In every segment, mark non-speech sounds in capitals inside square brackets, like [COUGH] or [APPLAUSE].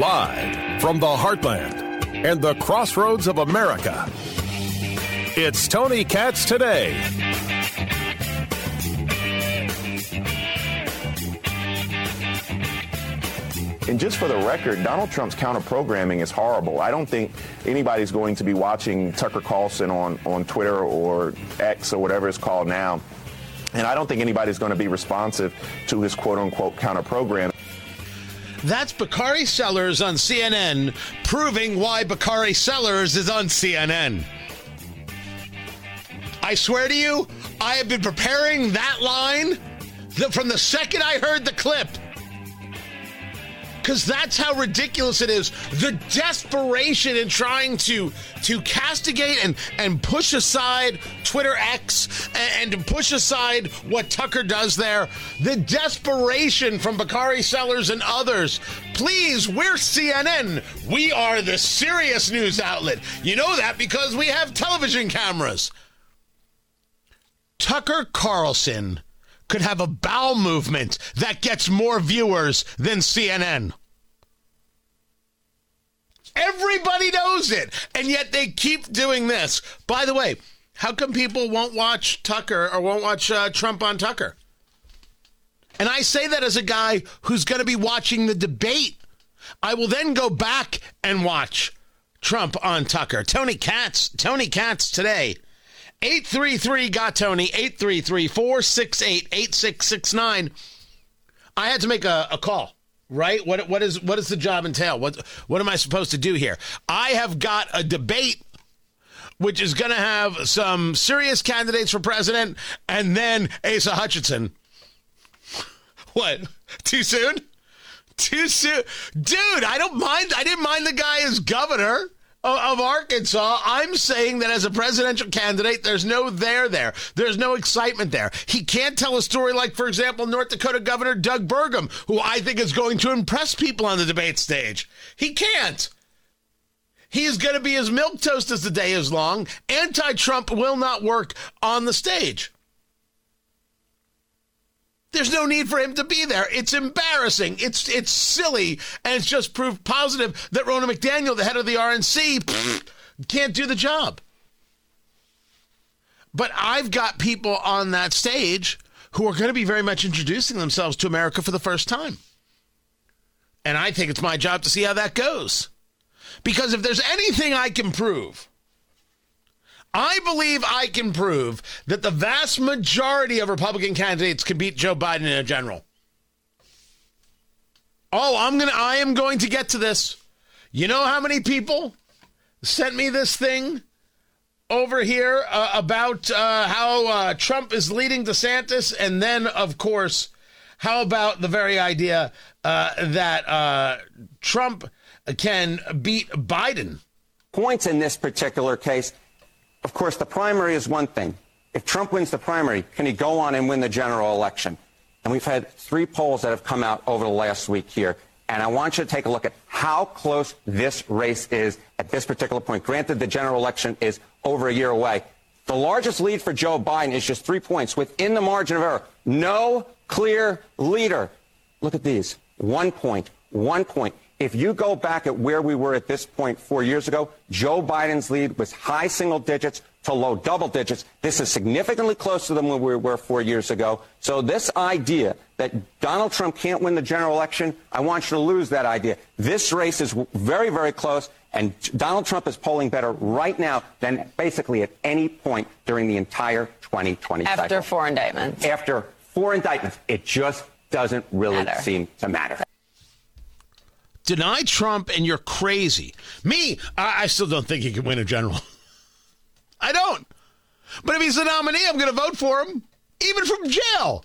Live from the heartland and the crossroads of America, it's Tony Katz today. And just for the record, Donald Trump's counter programming is horrible. I don't think anybody's going to be watching Tucker Carlson on, on Twitter or X or whatever it's called now. And I don't think anybody's going to be responsive to his quote unquote counter program. That's Bakari Sellers on CNN proving why Bakari Sellers is on CNN. I swear to you, I have been preparing that line from the second I heard the clip because that's how ridiculous it is. The desperation in trying to to castigate and and push aside Twitter X and, and push aside what Tucker does there. The desperation from Bakari Sellers and others. Please, we're CNN. We are the serious news outlet. You know that because we have television cameras. Tucker Carlson could have a bowel movement that gets more viewers than CNN. Everybody knows it, and yet they keep doing this. By the way, how come people won't watch Tucker or won't watch uh, Trump on Tucker? And I say that as a guy who's going to be watching the debate. I will then go back and watch Trump on Tucker. Tony Katz, Tony Katz today. 833 got Tony, 833 468 8669. I had to make a, a call, right? What what is what does the job entail? What what am I supposed to do here? I have got a debate which is going to have some serious candidates for president and then Asa Hutchinson. What? Too soon? Too soon? Dude, I don't mind. I didn't mind the guy as governor of Arkansas, I'm saying that as a presidential candidate, there's no there there. There's no excitement there. He can't tell a story like, for example, North Dakota Governor Doug Burgum, who I think is going to impress people on the debate stage. He can't. He is going to be as milk toast as the day is long. Anti Trump will not work on the stage. There's no need for him to be there. It's embarrassing. It's it's silly, and it's just proof positive that Ronna McDaniel, the head of the RNC, can't do the job. But I've got people on that stage who are going to be very much introducing themselves to America for the first time. And I think it's my job to see how that goes. Because if there's anything I can prove, I believe I can prove that the vast majority of Republican candidates can beat Joe Biden in a general. Oh, I'm going to I am going to get to this. You know how many people sent me this thing over here uh, about uh, how uh, Trump is leading DeSantis and then of course how about the very idea uh, that uh, Trump can beat Biden? Points in this particular case of course, the primary is one thing. If Trump wins the primary, can he go on and win the general election? And we've had three polls that have come out over the last week here. And I want you to take a look at how close this race is at this particular point. Granted, the general election is over a year away. The largest lead for Joe Biden is just three points within the margin of error. No clear leader. Look at these. One point, one point. If you go back at where we were at this point four years ago, Joe Biden's lead was high single digits to low double digits. This is significantly closer than where we were four years ago. So this idea that Donald Trump can't win the general election, I want you to lose that idea. This race is very, very close, and Donald Trump is polling better right now than basically at any point during the entire 2020 After cycle. four indictments. After four indictments. It just doesn't really Matter. seem to matter. Deny Trump and you're crazy. Me, I, I still don't think he can win a general. [LAUGHS] I don't. But if he's the nominee, I'm going to vote for him, even from jail.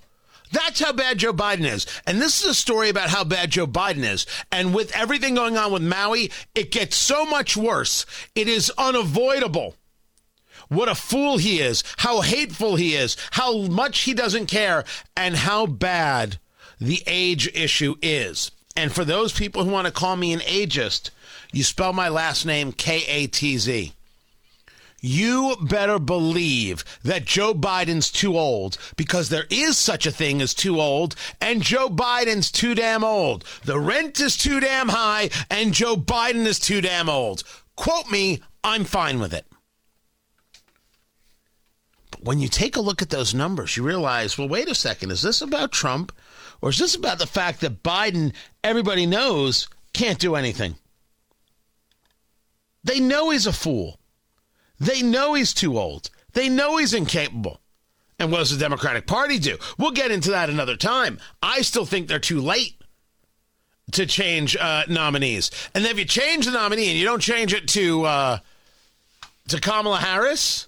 That's how bad Joe Biden is. And this is a story about how bad Joe Biden is. And with everything going on with Maui, it gets so much worse. It is unavoidable. What a fool he is, how hateful he is, how much he doesn't care, and how bad the age issue is. And for those people who want to call me an ageist, you spell my last name K A T Z. you better believe that Joe Biden's too old because there is such a thing as too old, and Joe Biden's too damn old. The rent is too damn high, and Joe Biden is too damn old. Quote me, I'm fine with it. But when you take a look at those numbers, you realize, well, wait a second, is this about Trump? Or is this about the fact that Biden, everybody knows, can't do anything? They know he's a fool. They know he's too old. They know he's incapable. And what does the Democratic Party do? We'll get into that another time. I still think they're too late to change uh, nominees. And if you change the nominee and you don't change it to uh, to Kamala Harris,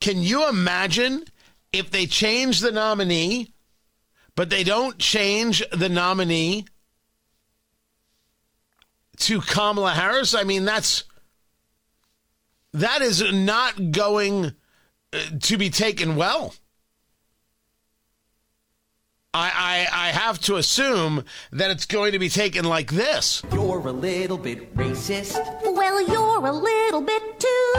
can you imagine if they change the nominee, but they don't change the nominee to Kamala Harris? I mean, that's that is not going uh, to be taken well. I, I, I have to assume that it's going to be taken like this. You're a little bit racist. Well, you're a little bit too.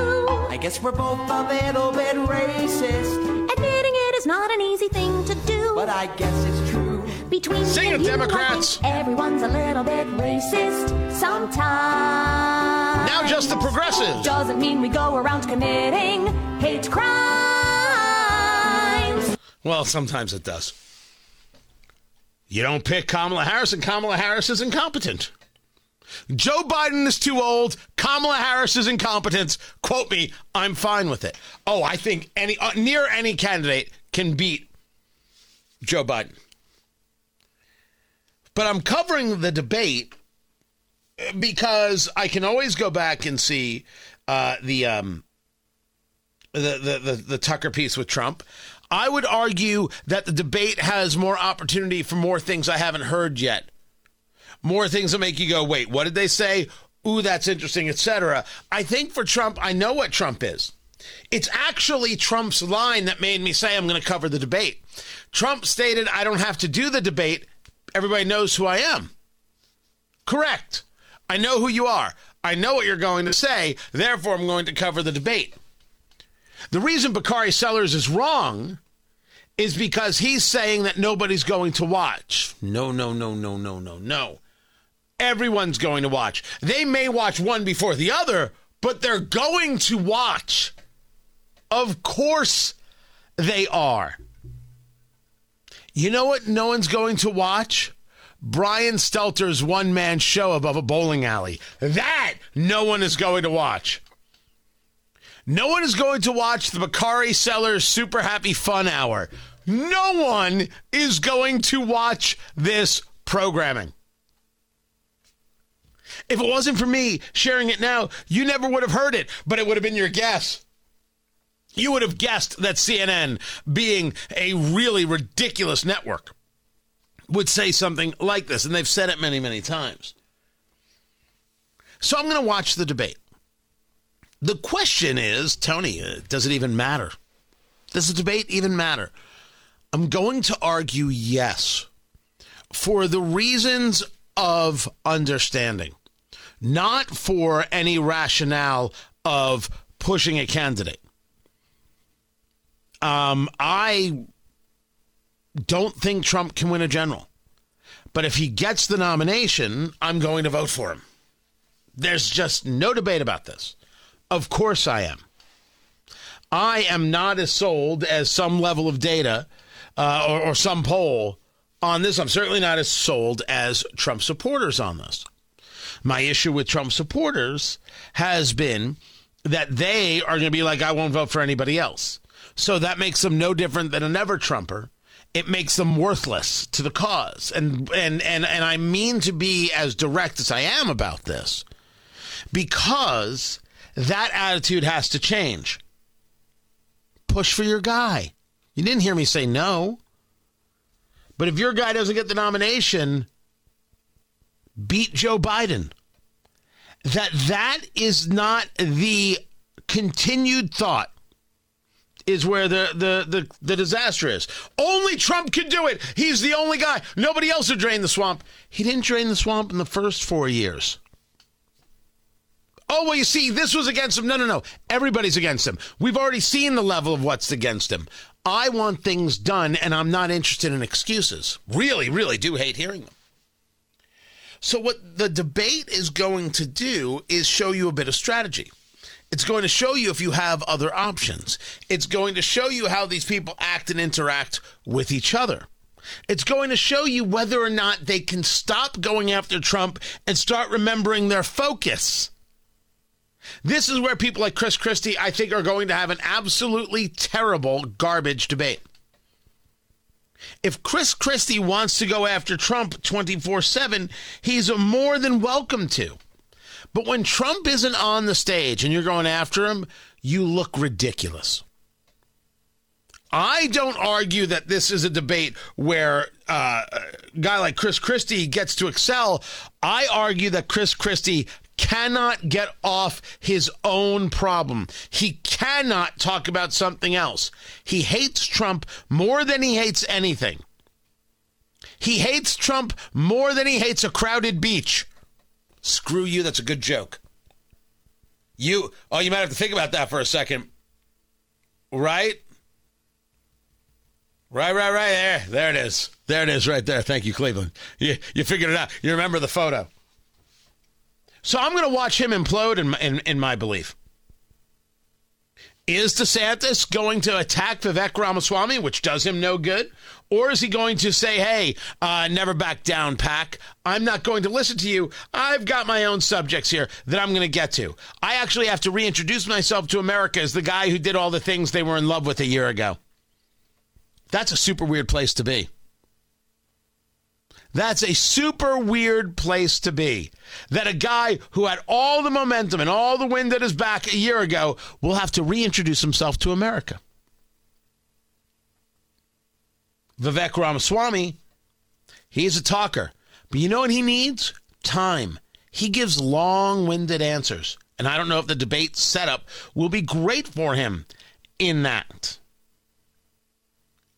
I guess we're both a little bit racist. Admitting it is not an easy thing to do. But I guess it's true. Between Sing it, and you, I Democrats. think everyone's a little bit racist sometimes. Now, just the progressives. Doesn't mean we go around committing hate crimes. Well, sometimes it does. You don't pick Kamala Harris, and Kamala Harris is incompetent. Joe Biden is too old. Kamala Harris is incompetent. Quote me, I'm fine with it. Oh, I think any uh, near any candidate can beat Joe Biden. But I'm covering the debate because I can always go back and see uh, the um, the, the, the, the Tucker piece with Trump. I would argue that the debate has more opportunity for more things I haven't heard yet. More things that make you go, wait, what did they say? Ooh, that's interesting, etc. I think for Trump, I know what Trump is. It's actually Trump's line that made me say I'm going to cover the debate. Trump stated, I don't have to do the debate. Everybody knows who I am. Correct. I know who you are. I know what you're going to say. Therefore, I'm going to cover the debate. The reason Bakari Sellers is wrong is because he's saying that nobody's going to watch. No, no, no, no, no, no, no. Everyone's going to watch. They may watch one before the other, but they're going to watch. Of course they are. You know what no one's going to watch? Brian Stelter's one man show above a bowling alley. That no one is going to watch. No one is going to watch the Bakari Sellers Super Happy Fun Hour. No one is going to watch this programming. If it wasn't for me sharing it now, you never would have heard it, but it would have been your guess. You would have guessed that CNN, being a really ridiculous network, would say something like this, and they've said it many, many times. So I'm going to watch the debate. The question is, Tony, uh, does it even matter? Does the debate even matter? I'm going to argue yes, for the reasons of understanding, not for any rationale of pushing a candidate. Um, I don't think Trump can win a general. But if he gets the nomination, I'm going to vote for him. There's just no debate about this. Of course I am. I am not as sold as some level of data uh, or, or some poll on this. I'm certainly not as sold as Trump supporters on this. My issue with Trump supporters has been that they are going to be like, I won't vote for anybody else. So that makes them no different than a never Trumper. It makes them worthless to the cause. And, and, and, and I mean to be as direct as I am about this because that attitude has to change. Push for your guy. You didn't hear me say no. But if your guy doesn't get the nomination, beat Joe Biden. That that is not the continued thought is where the, the, the, the disaster is. Only Trump can do it. He's the only guy. Nobody else would drain the swamp. He didn't drain the swamp in the first four years. Oh, well, you see, this was against him. No, no, no. Everybody's against him. We've already seen the level of what's against him. I want things done, and I'm not interested in excuses. Really, really do hate hearing them. So, what the debate is going to do is show you a bit of strategy. It's going to show you if you have other options. It's going to show you how these people act and interact with each other. It's going to show you whether or not they can stop going after Trump and start remembering their focus. This is where people like Chris Christie, I think, are going to have an absolutely terrible garbage debate. If Chris Christie wants to go after Trump 24 7, he's more than welcome to. But when Trump isn't on the stage and you're going after him, you look ridiculous. I don't argue that this is a debate where uh, a guy like Chris Christie gets to excel. I argue that Chris Christie cannot get off his own problem. He cannot talk about something else. He hates Trump more than he hates anything. He hates Trump more than he hates a crowded beach. Screw you, that's a good joke. You, oh, you might have to think about that for a second. Right? Right, right, right there. There it is. There it is right there. Thank you, Cleveland. You, you figured it out. You remember the photo. So I'm going to watch him implode in in, in my belief. Is DeSantis going to attack Vivek Ramaswamy, which does him no good? Or is he going to say, hey, uh, never back down, PAC? I'm not going to listen to you. I've got my own subjects here that I'm going to get to. I actually have to reintroduce myself to America as the guy who did all the things they were in love with a year ago. That's a super weird place to be. That's a super weird place to be. That a guy who had all the momentum and all the wind at his back a year ago will have to reintroduce himself to America. Vivek Ramaswamy, he's a talker. But you know what he needs? Time. He gives long winded answers. And I don't know if the debate setup will be great for him in that.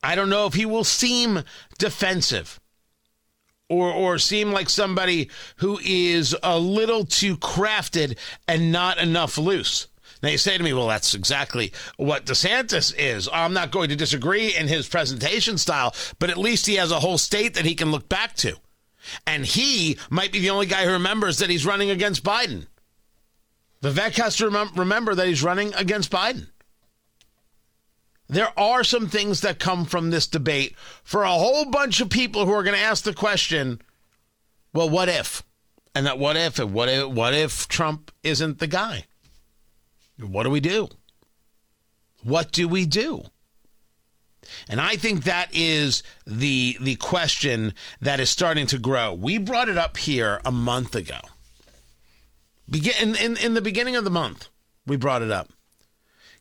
I don't know if he will seem defensive or or seem like somebody who is a little too crafted and not enough loose. Now you say to me, well, that's exactly what DeSantis is. I'm not going to disagree in his presentation style, but at least he has a whole state that he can look back to. And he might be the only guy who remembers that he's running against Biden. Vivek has to remem- remember that he's running against Biden. There are some things that come from this debate for a whole bunch of people who are going to ask the question, well, what if? And that what if, what if, what if Trump isn't the guy? What do we do? What do we do? And I think that is the the question that is starting to grow. We brought it up here a month ago. Begin in, in, in the beginning of the month, we brought it up.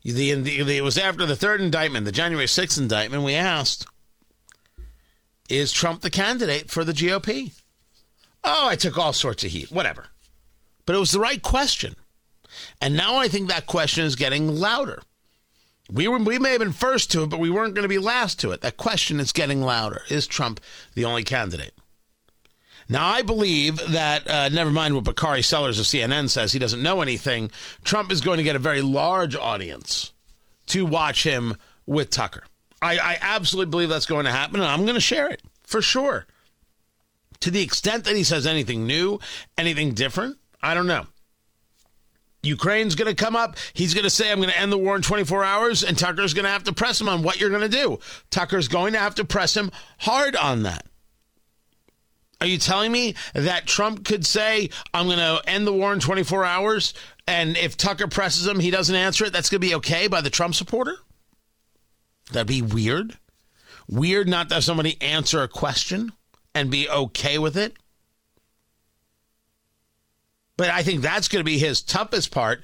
The, the, it was after the third indictment, the January 6th indictment, we asked, is Trump the candidate for the GOP? Oh, I took all sorts of heat, whatever. But it was the right question. And now I think that question is getting louder. We were we may have been first to it, but we weren't going to be last to it. That question is getting louder. Is Trump the only candidate? Now I believe that uh, never mind what Bakari Sellers of CNN says, he doesn't know anything. Trump is going to get a very large audience to watch him with Tucker. I, I absolutely believe that's going to happen, and I'm going to share it for sure. To the extent that he says anything new, anything different, I don't know. Ukraine's going to come up. He's going to say, I'm going to end the war in 24 hours, and Tucker's going to have to press him on what you're going to do. Tucker's going to have to press him hard on that. Are you telling me that Trump could say, I'm going to end the war in 24 hours, and if Tucker presses him, he doesn't answer it, that's going to be okay by the Trump supporter? That'd be weird. Weird not to have somebody answer a question and be okay with it. But I think that's going to be his toughest part.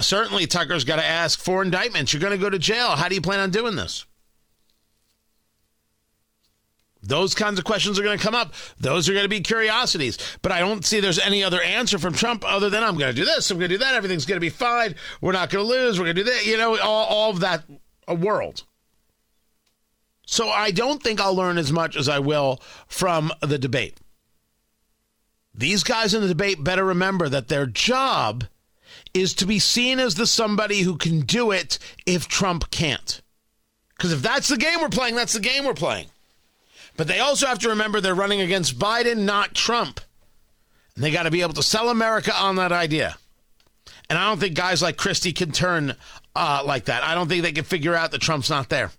Certainly, Tucker's got to ask for indictments. You're going to go to jail. How do you plan on doing this? Those kinds of questions are going to come up. Those are going to be curiosities. But I don't see there's any other answer from Trump other than I'm going to do this, I'm going to do that, everything's going to be fine, we're not going to lose, we're going to do that, you know, all, all of that uh, world. So I don't think I'll learn as much as I will from the debate. These guys in the debate better remember that their job is to be seen as the somebody who can do it if Trump can't. Because if that's the game we're playing, that's the game we're playing. But they also have to remember they're running against Biden, not Trump. And they got to be able to sell America on that idea. And I don't think guys like Christie can turn uh, like that. I don't think they can figure out that Trump's not there.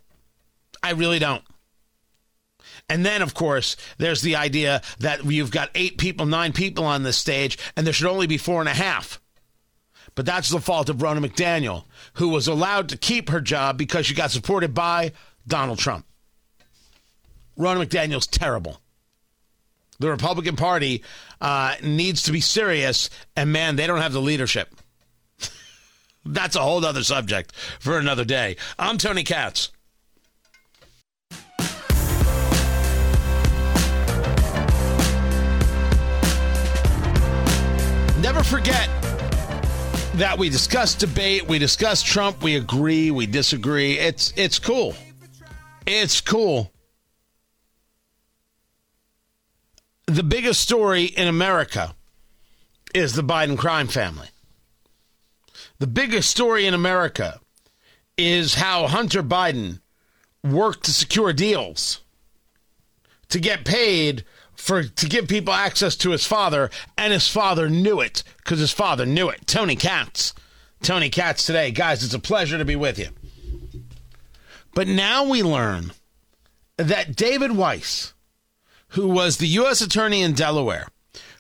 I really don't. And then, of course, there's the idea that you've got eight people, nine people on this stage, and there should only be four and a half. But that's the fault of Ronna McDaniel, who was allowed to keep her job because she got supported by Donald Trump. Ronna McDaniel's terrible. The Republican Party uh, needs to be serious, and man, they don't have the leadership. [LAUGHS] That's a whole other subject for another day. I'm Tony Katz. Never forget that we discuss debate, we discuss Trump, we agree, we disagree. It's it's cool. It's cool. The biggest story in America is the Biden crime family. The biggest story in America is how Hunter Biden worked to secure deals to get paid for to give people access to his father, and his father knew it because his father knew it. Tony Katz. Tony Katz today. Guys, it's a pleasure to be with you. But now we learn that David Weiss, who was the U.S. Attorney in Delaware,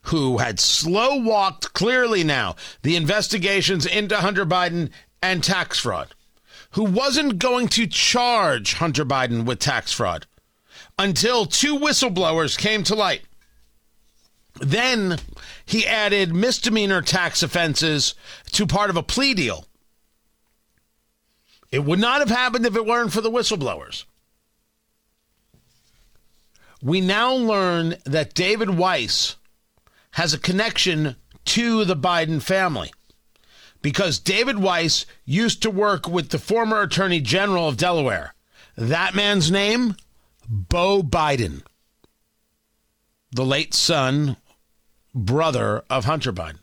who had slow walked clearly now the investigations into Hunter Biden and tax fraud, who wasn't going to charge Hunter Biden with tax fraud until two whistleblowers came to light. Then he added misdemeanor tax offenses to part of a plea deal. It would not have happened if it weren't for the whistleblowers. We now learn that David Weiss has a connection to the Biden family because David Weiss used to work with the former Attorney General of Delaware. That man's name? Beau Biden, the late son, brother of Hunter Biden,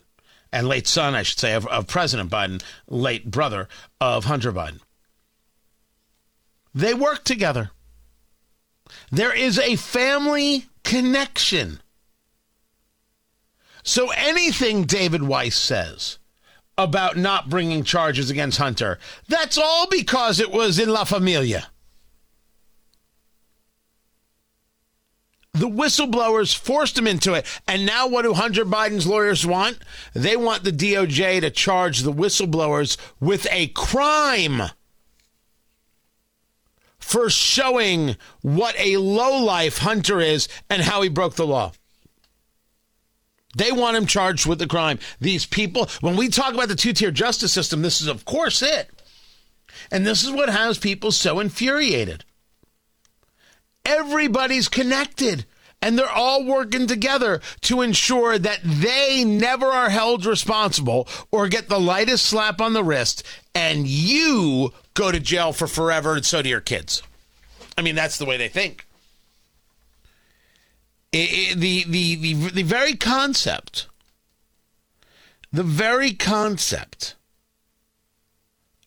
and late son, I should say, of, of President Biden, late brother of Hunter Biden. They work together. There is a family connection. So anything David Weiss says about not bringing charges against Hunter, that's all because it was in La Familia. The whistleblowers forced him into it. And now, what do Hunter Biden's lawyers want? They want the DOJ to charge the whistleblowers with a crime for showing what a lowlife Hunter is and how he broke the law. They want him charged with the crime. These people, when we talk about the two tier justice system, this is, of course, it. And this is what has people so infuriated. Everybody's connected and they're all working together to ensure that they never are held responsible or get the lightest slap on the wrist and you go to jail for forever and so do your kids. I mean, that's the way they think. It, it, the, the, the, the very concept, the very concept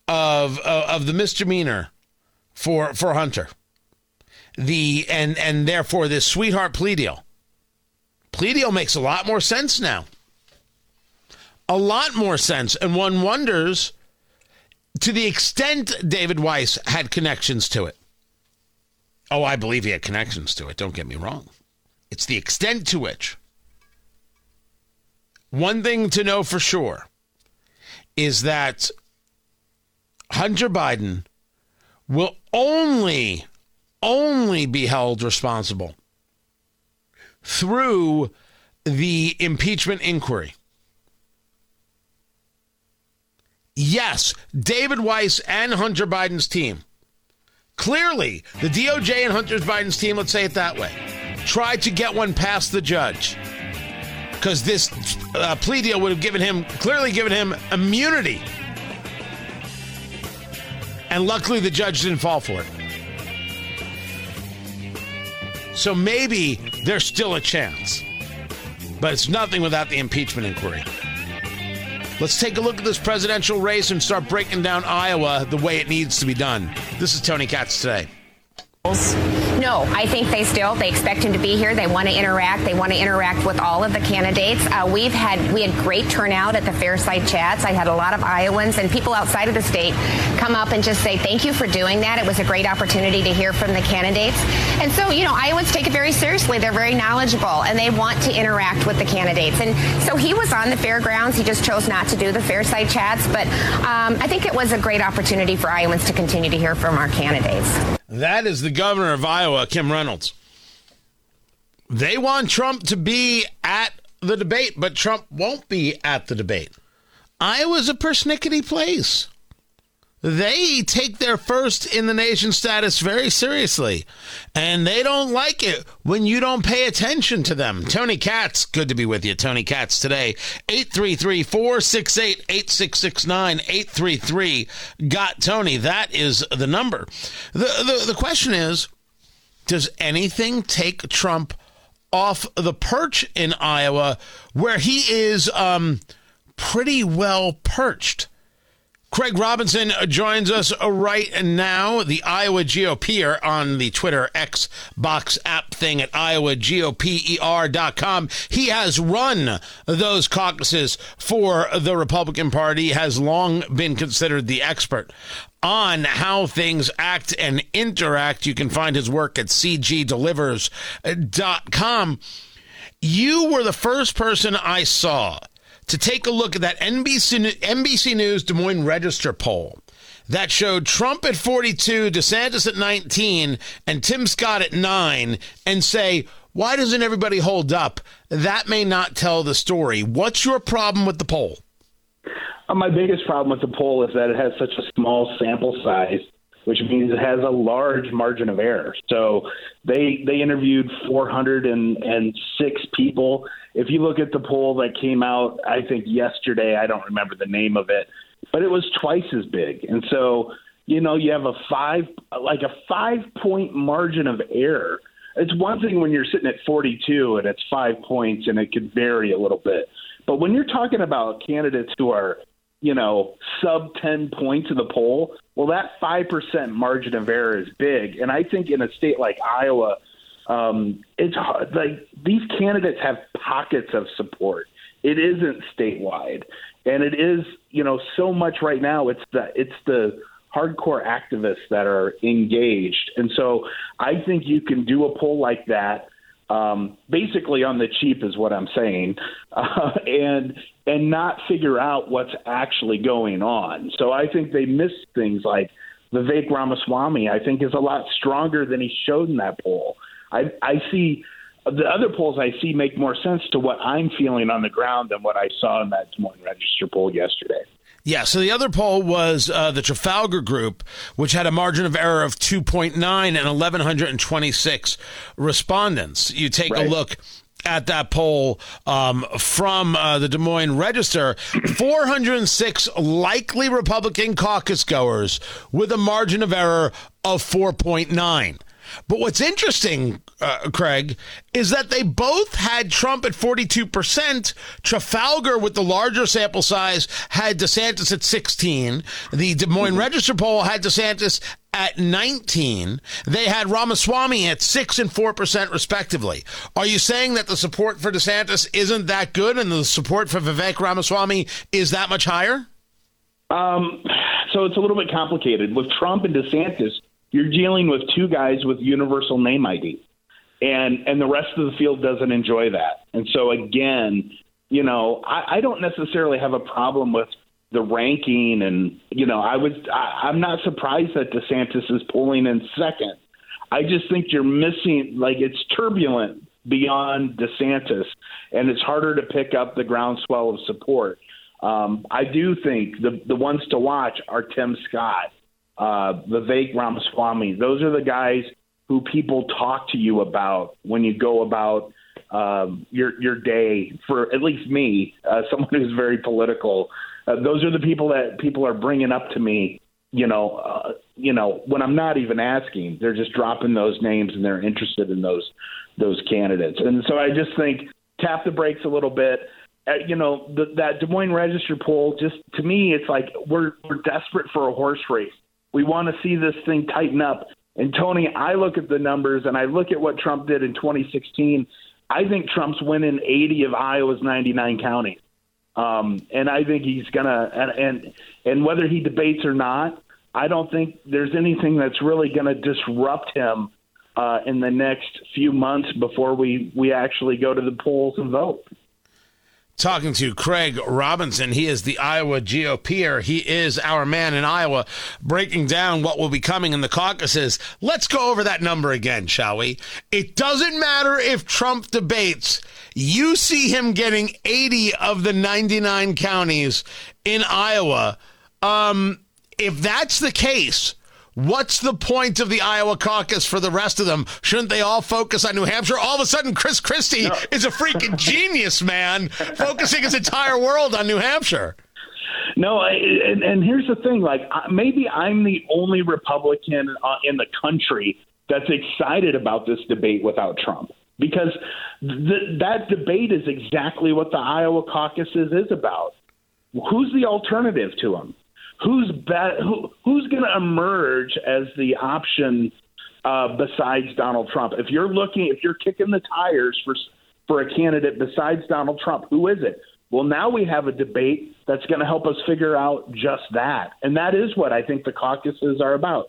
of, of, of the misdemeanor for, for Hunter the and and therefore this sweetheart plea deal. Plea deal makes a lot more sense now. A lot more sense, and one wonders to the extent David Weiss had connections to it. Oh, I believe he had connections to it. Don't get me wrong. It's the extent to which. One thing to know for sure is that Hunter Biden will only only be held responsible through the impeachment inquiry. Yes, David Weiss and Hunter Biden's team. Clearly, the DOJ and Hunter Biden's team, let's say it that way, tried to get one past the judge because this uh, plea deal would have given him, clearly given him immunity. And luckily, the judge didn't fall for it. So maybe there's still a chance. But it's nothing without the impeachment inquiry. Let's take a look at this presidential race and start breaking down Iowa the way it needs to be done. This is Tony Katz today. No, I think they still they expect him to be here. They want to interact. They want to interact with all of the candidates. Uh, we've had we had great turnout at the Fairside Chats. I had a lot of Iowans and people outside of the state come up and just say thank you for doing that. It was a great opportunity to hear from the candidates. And so you know Iowans take it very seriously. They're very knowledgeable and they want to interact with the candidates. And so he was on the fairgrounds. He just chose not to do the Fairside Chats. But um, I think it was a great opportunity for Iowans to continue to hear from our candidates. That is the governor of Iowa, Kim Reynolds. They want Trump to be at the debate, but Trump won't be at the debate. Iowa's a persnickety place. They take their first in the nation status very seriously, and they don't like it when you don't pay attention to them. Tony Katz, good to be with you. Tony Katz today, 833 468 8669 833 Got Tony. That is the number. The, the, the question is Does anything take Trump off the perch in Iowa where he is um, pretty well perched? Craig Robinson joins us right now. The Iowa GOP on the Twitter X box app thing at iowagopr.com. He has run those caucuses for the Republican Party, has long been considered the expert on how things act and interact. You can find his work at cgdelivers.com. You were the first person I saw to take a look at that NBC, NBC News Des Moines Register poll that showed Trump at 42, DeSantis at 19, and Tim Scott at 9, and say, why doesn't everybody hold up? That may not tell the story. What's your problem with the poll? Uh, my biggest problem with the poll is that it has such a small sample size, which means it has a large margin of error. So they they interviewed 406 people if you look at the poll that came out, I think yesterday, I don't remember the name of it, but it was twice as big. And so, you know, you have a five, like a five point margin of error. It's one thing when you're sitting at 42 and it's five points and it could vary a little bit. But when you're talking about candidates who are, you know, sub 10 points in the poll, well, that 5% margin of error is big. And I think in a state like Iowa, um, it's hard. like these candidates have pockets of support. It isn't statewide, and it is you know so much right now. It's the it's the hardcore activists that are engaged, and so I think you can do a poll like that. Um, basically on the cheap is what I'm saying, [LAUGHS] uh, and and not figure out what's actually going on. So I think they miss things like Vivek Ramaswamy. I think is a lot stronger than he showed in that poll. I I see the other polls I see make more sense to what I'm feeling on the ground than what I saw in that Des Moines Register poll yesterday. Yeah, so the other poll was uh, the Trafalgar Group, which had a margin of error of 2.9 and 1,126 respondents. You take right. a look at that poll um, from uh, the Des Moines Register 406 likely Republican caucus goers with a margin of error of 4.9. But what's interesting, uh, Craig, is that they both had Trump at 42%. Trafalgar, with the larger sample size, had DeSantis at 16. The Des Moines mm-hmm. Register poll had DeSantis at 19. They had Ramaswamy at 6 and 4%, respectively. Are you saying that the support for DeSantis isn't that good and the support for Vivek Ramaswamy is that much higher? Um, so it's a little bit complicated. With Trump and DeSantis, you're dealing with two guys with universal name ID, and and the rest of the field doesn't enjoy that. And so again, you know, I, I don't necessarily have a problem with the ranking, and you know, I was I, I'm not surprised that DeSantis is pulling in second. I just think you're missing like it's turbulent beyond DeSantis, and it's harder to pick up the groundswell of support. Um, I do think the the ones to watch are Tim Scott uh, Vivek Ramaswamy. Those are the guys who people talk to you about when you go about um, your your day. For at least me, uh, [LAUGHS] someone who's very political, uh, those are the people that people are bringing up to me. You know, uh, you know when I'm not even asking, they're just dropping those names and they're interested in those those candidates. And so I just think tap the brakes a little bit uh, you know, the, that Des Moines Register poll, just to me, it's like we're we're desperate for a horse race. We want to see this thing tighten up. And Tony, I look at the numbers and I look at what Trump did in 2016. I think Trump's winning 80 of Iowa's 99 counties, um, and I think he's gonna and, and and whether he debates or not, I don't think there's anything that's really going to disrupt him uh, in the next few months before we we actually go to the polls and vote talking to Craig Robinson. He is the Iowa GOPer. He is our man in Iowa, breaking down what will be coming in the caucuses. Let's go over that number again, shall we? It doesn't matter if Trump debates. You see him getting 80 of the 99 counties in Iowa. Um, if that's the case, What's the point of the Iowa caucus for the rest of them? Shouldn't they all focus on New Hampshire? All of a sudden, Chris Christie no. is a freaking [LAUGHS] genius, man, focusing his entire world on New Hampshire. No, and, and here's the thing: like maybe I'm the only Republican uh, in the country that's excited about this debate without Trump, because th- that debate is exactly what the Iowa caucuses is about. Who's the alternative to him? Who's be- who, who's going to emerge as the option uh, besides Donald Trump? If you're looking, if you're kicking the tires for for a candidate besides Donald Trump, who is it? Well, now we have a debate that's going to help us figure out just that, and that is what I think the caucuses are about.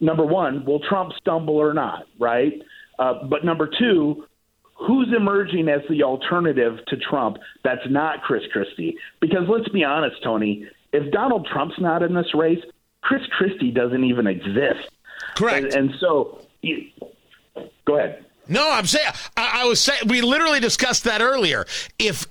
Number one, will Trump stumble or not? Right. Uh, but number two, who's emerging as the alternative to Trump that's not Chris Christie? Because let's be honest, Tony, if Donald Trump's not in this race, Chris Christie doesn't even exist. Correct. And, and so, go ahead. No, I'm saying I, I, was saying we literally discussed that earlier. If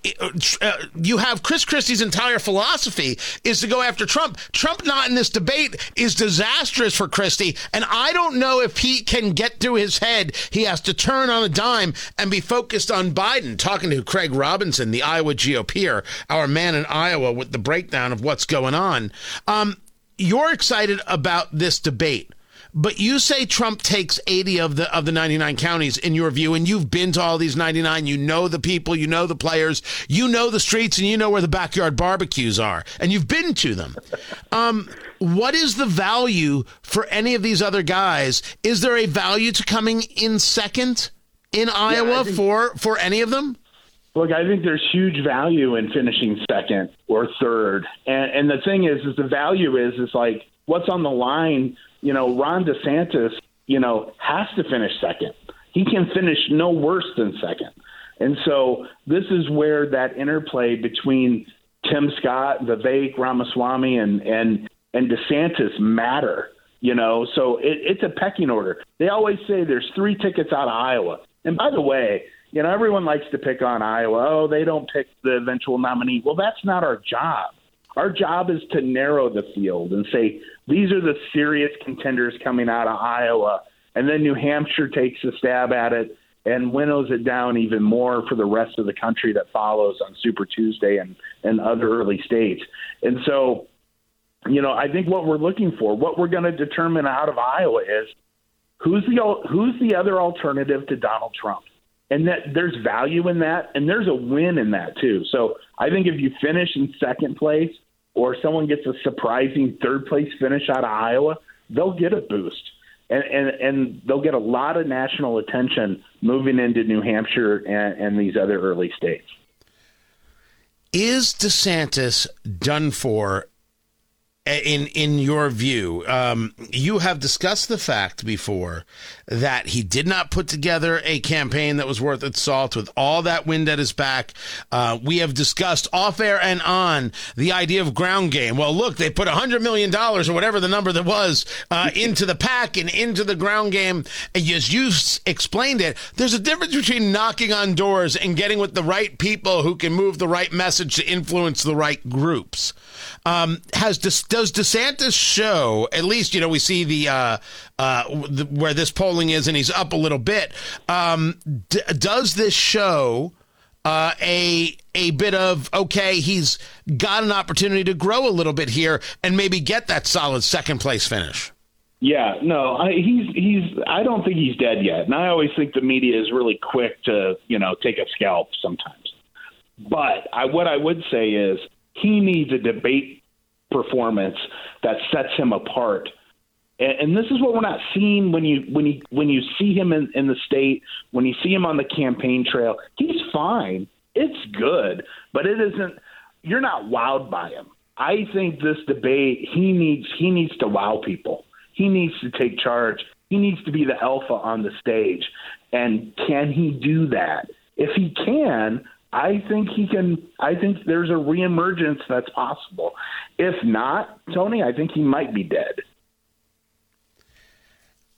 uh, you have Chris Christie's entire philosophy is to go after Trump, Trump not in this debate is disastrous for Christie, and I don't know if he can get through his head. He has to turn on a dime and be focused on Biden. Talking to Craig Robinson, the Iowa GOPer, our man in Iowa, with the breakdown of what's going on. Um, you're excited about this debate. But you say Trump takes 80 of the of the 99 counties in your view, and you've been to all these 99. You know the people, you know the players, you know the streets, and you know where the backyard barbecues are, and you've been to them. Um, what is the value for any of these other guys? Is there a value to coming in second in Iowa yeah, think, for for any of them? Look, I think there's huge value in finishing second or third, and and the thing is, is the value is is like what's on the line you know, Ron DeSantis, you know, has to finish second. He can finish no worse than second. And so this is where that interplay between Tim Scott, Vivek Ramaswamy, and and and DeSantis matter. You know, so it, it's a pecking order. They always say there's three tickets out of Iowa. And by the way, you know, everyone likes to pick on Iowa. Oh, they don't pick the eventual nominee. Well, that's not our job. Our job is to narrow the field and say these are the serious contenders coming out of Iowa, and then New Hampshire takes a stab at it and winnows it down even more for the rest of the country that follows on Super Tuesday and and other early states. And so, you know, I think what we're looking for, what we're going to determine out of Iowa is who's the who's the other alternative to Donald Trump? And that there's value in that and there's a win in that too. So i think if you finish in second place or someone gets a surprising third place finish out of Iowa, they'll get a boost. And, and and they'll get a lot of national attention moving into New Hampshire and, and these other early states. Is DeSantis done for in in your view, um, you have discussed the fact before that he did not put together a campaign that was worth its salt with all that wind at his back. Uh, we have discussed off air and on the idea of ground game. Well, look, they put hundred million dollars or whatever the number that was uh, [LAUGHS] into the PAC and into the ground game. And as you explained it, there's a difference between knocking on doors and getting with the right people who can move the right message to influence the right groups. Um, has does DeSantis show at least you know we see the, uh, uh, the where this polling is and he's up a little bit. Um, d- does this show? Uh, a a bit of okay, he's got an opportunity to grow a little bit here and maybe get that solid second place finish. Yeah, no, I, he's he's. I don't think he's dead yet, and I always think the media is really quick to you know take a scalp sometimes. But I, what I would say is he needs a debate performance that sets him apart. And, and this is what we're not seeing when you when you when you see him in, in the state, when you see him on the campaign trail. He's fine. It's good, but it isn't. You're not wowed by him. I think this debate he needs he needs to wow people. He needs to take charge. He needs to be the alpha on the stage. And can he do that? If he can, I think he can. I think there's a reemergence that's possible. If not, Tony, I think he might be dead.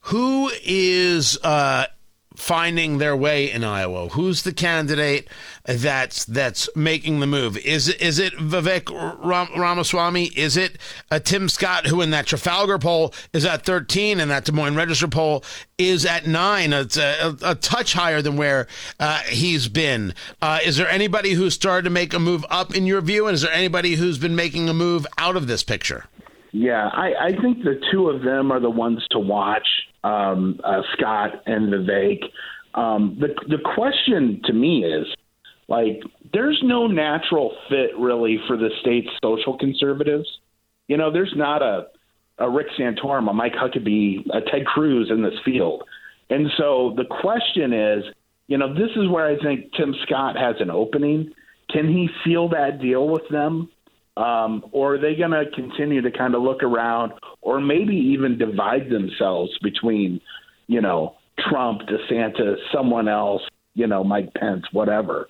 Who is uh, finding their way in Iowa? Who's the candidate that's that's making the move? Is is it Vivek Ram- Ramaswamy? Is it uh, Tim Scott, who in that Trafalgar poll is at 13 and that Des Moines Register poll is at nine? It's a, a, a touch higher than where uh, he's been. Uh, is there anybody who's started to make a move up in your view, and is there anybody who's been making a move out of this picture? Yeah, I, I think the two of them are the ones to watch um, uh, Scott and Vivek. Um, the the question to me is like, there's no natural fit really for the state's social conservatives. You know, there's not a a Rick Santorum, a Mike Huckabee, a Ted Cruz in this field, and so the question is, you know, this is where I think Tim Scott has an opening. Can he seal that deal with them? Um, or are they going to continue to kind of look around or maybe even divide themselves between, you know, Trump, DeSantis, someone else, you know, Mike Pence, whatever.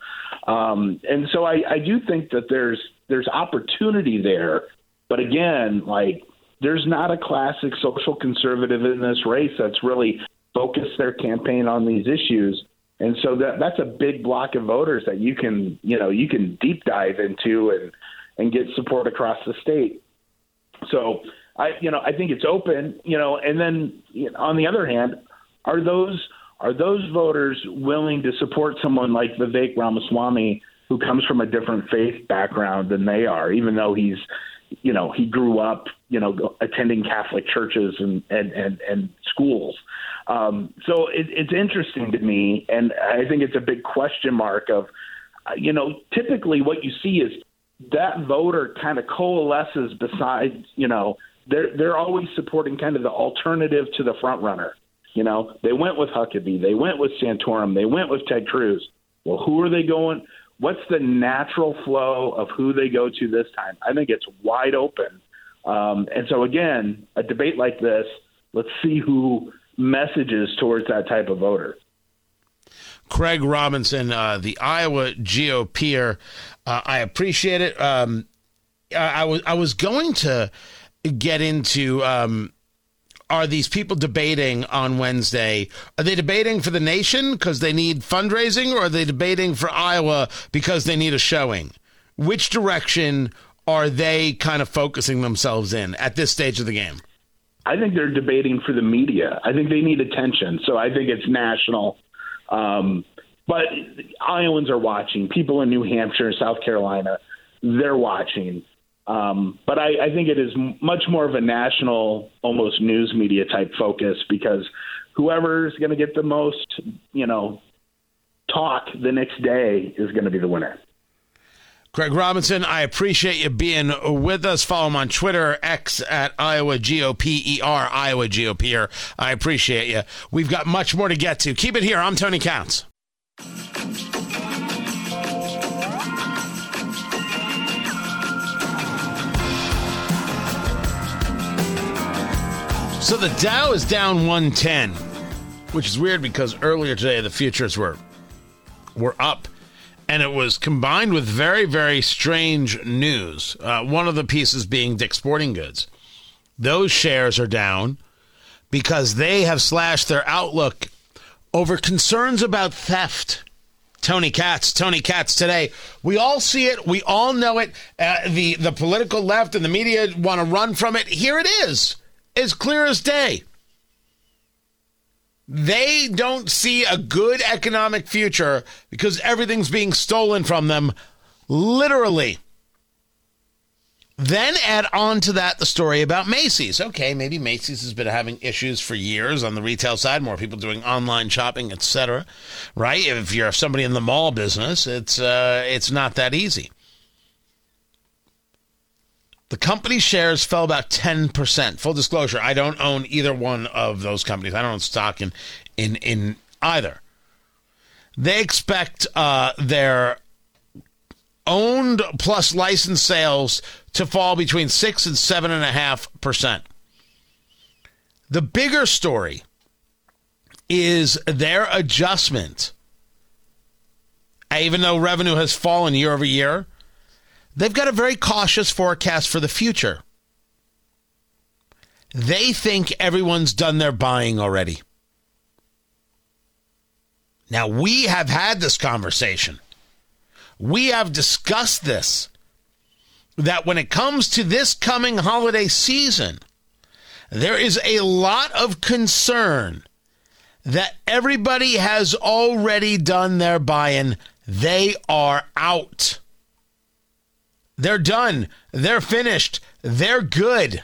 Um, and so I, I do think that there's there's opportunity there, but again, like there's not a classic social conservative in this race that's really focused their campaign on these issues. And so that that's a big block of voters that you can you know you can deep dive into and and get support across the state. So I, you know, I think it's open, you know, and then you know, on the other hand, are those are those voters willing to support someone like Vivek Ramaswamy who comes from a different faith background than they are, even though he's, you know, he grew up, you know, attending Catholic churches and and and, and schools. Um, so it, it's interesting to me, and I think it's a big question mark of, you know, typically what you see is that voter kind of coalesces beside, you know, they're they're always supporting kind of the alternative to the front runner. You know, they went with Huckabee, they went with Santorum, they went with Ted Cruz. Well, who are they going? What's the natural flow of who they go to this time? I think it's wide open. Um, and so, again, a debate like this, let's see who messages towards that type of voter. Craig Robinson, uh, the Iowa GOPer. Uh, I appreciate it. Um, I, I, was I was going to get into um, are these people debating on Wednesday? Are they debating for the nation because they need fundraising, or are they debating for Iowa because they need a showing? Which direction are they kind of focusing themselves in at this stage of the game? I think they're debating for the media. I think they need attention. So I think it's national. Um, but Iowans are watching. People in New Hampshire, South Carolina, they're watching. Um, but I, I think it is much more of a national, almost news media type focus because whoever's going to get the most, you know, talk the next day is going to be the winner. Craig Robinson, I appreciate you being with us. Follow him on Twitter, X at Iowa GOPER, Iowa GOPer. I appreciate you. We've got much more to get to. Keep it here. I'm Tony Katz. So the Dow is down 110, which is weird because earlier today the futures were were up, and it was combined with very very strange news. Uh, one of the pieces being Dick's Sporting Goods. Those shares are down because they have slashed their outlook over concerns about theft. Tony Katz, Tony Katz today. We all see it. We all know it. Uh, the the political left and the media want to run from it. Here it is as clear as day. They don't see a good economic future because everything's being stolen from them, literally. Then add on to that the story about Macy's. Okay, maybe Macy's has been having issues for years on the retail side, more people doing online shopping, etc. Right? If you're somebody in the mall business, it's uh, it's not that easy. The company shares fell about 10%. Full disclosure, I don't own either one of those companies. I don't own stock in in in either. They expect uh, their owned plus licensed sales to fall between six and seven and a half percent. The bigger story is their adjustment. Even though revenue has fallen year over year, they've got a very cautious forecast for the future. They think everyone's done their buying already. Now, we have had this conversation. We have discussed this that when it comes to this coming holiday season, there is a lot of concern that everybody has already done their buying. They are out. They're done. They're finished. They're good.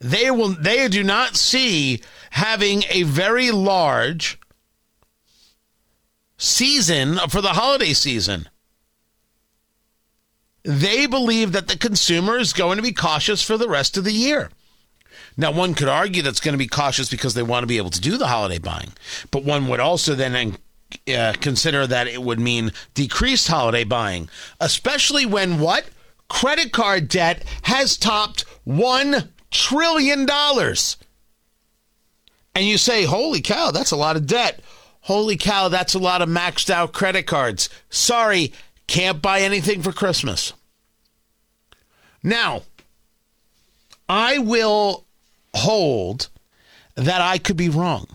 They will they do not see having a very large season for the holiday season they believe that the consumer is going to be cautious for the rest of the year. Now, one could argue that's going to be cautious because they want to be able to do the holiday buying, but one would also then uh, consider that it would mean decreased holiday buying, especially when what? Credit card debt has topped $1 trillion. And you say, holy cow, that's a lot of debt. Holy cow, that's a lot of maxed out credit cards. Sorry, can't buy anything for Christmas. Now, I will hold that I could be wrong.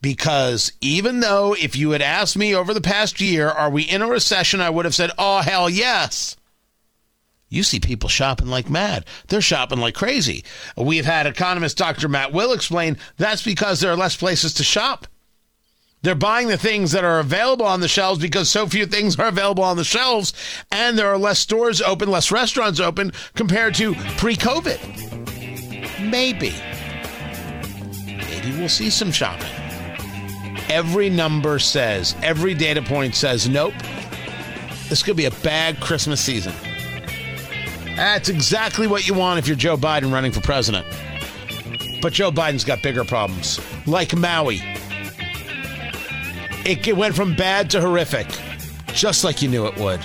Because even though if you had asked me over the past year, are we in a recession, I would have said, oh, hell yes. You see people shopping like mad. They're shopping like crazy. We've had economist Dr. Matt Will explain that's because there are less places to shop. They're buying the things that are available on the shelves because so few things are available on the shelves, and there are less stores open, less restaurants open compared to pre COVID. Maybe. Maybe we'll see some shopping. Every number says, every data point says, nope, this could be a bad Christmas season. That's exactly what you want if you're Joe Biden running for president. But Joe Biden's got bigger problems, like Maui it went from bad to horrific, just like you knew it would.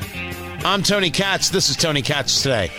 I'm Tony Katz. This is Tony Katz today.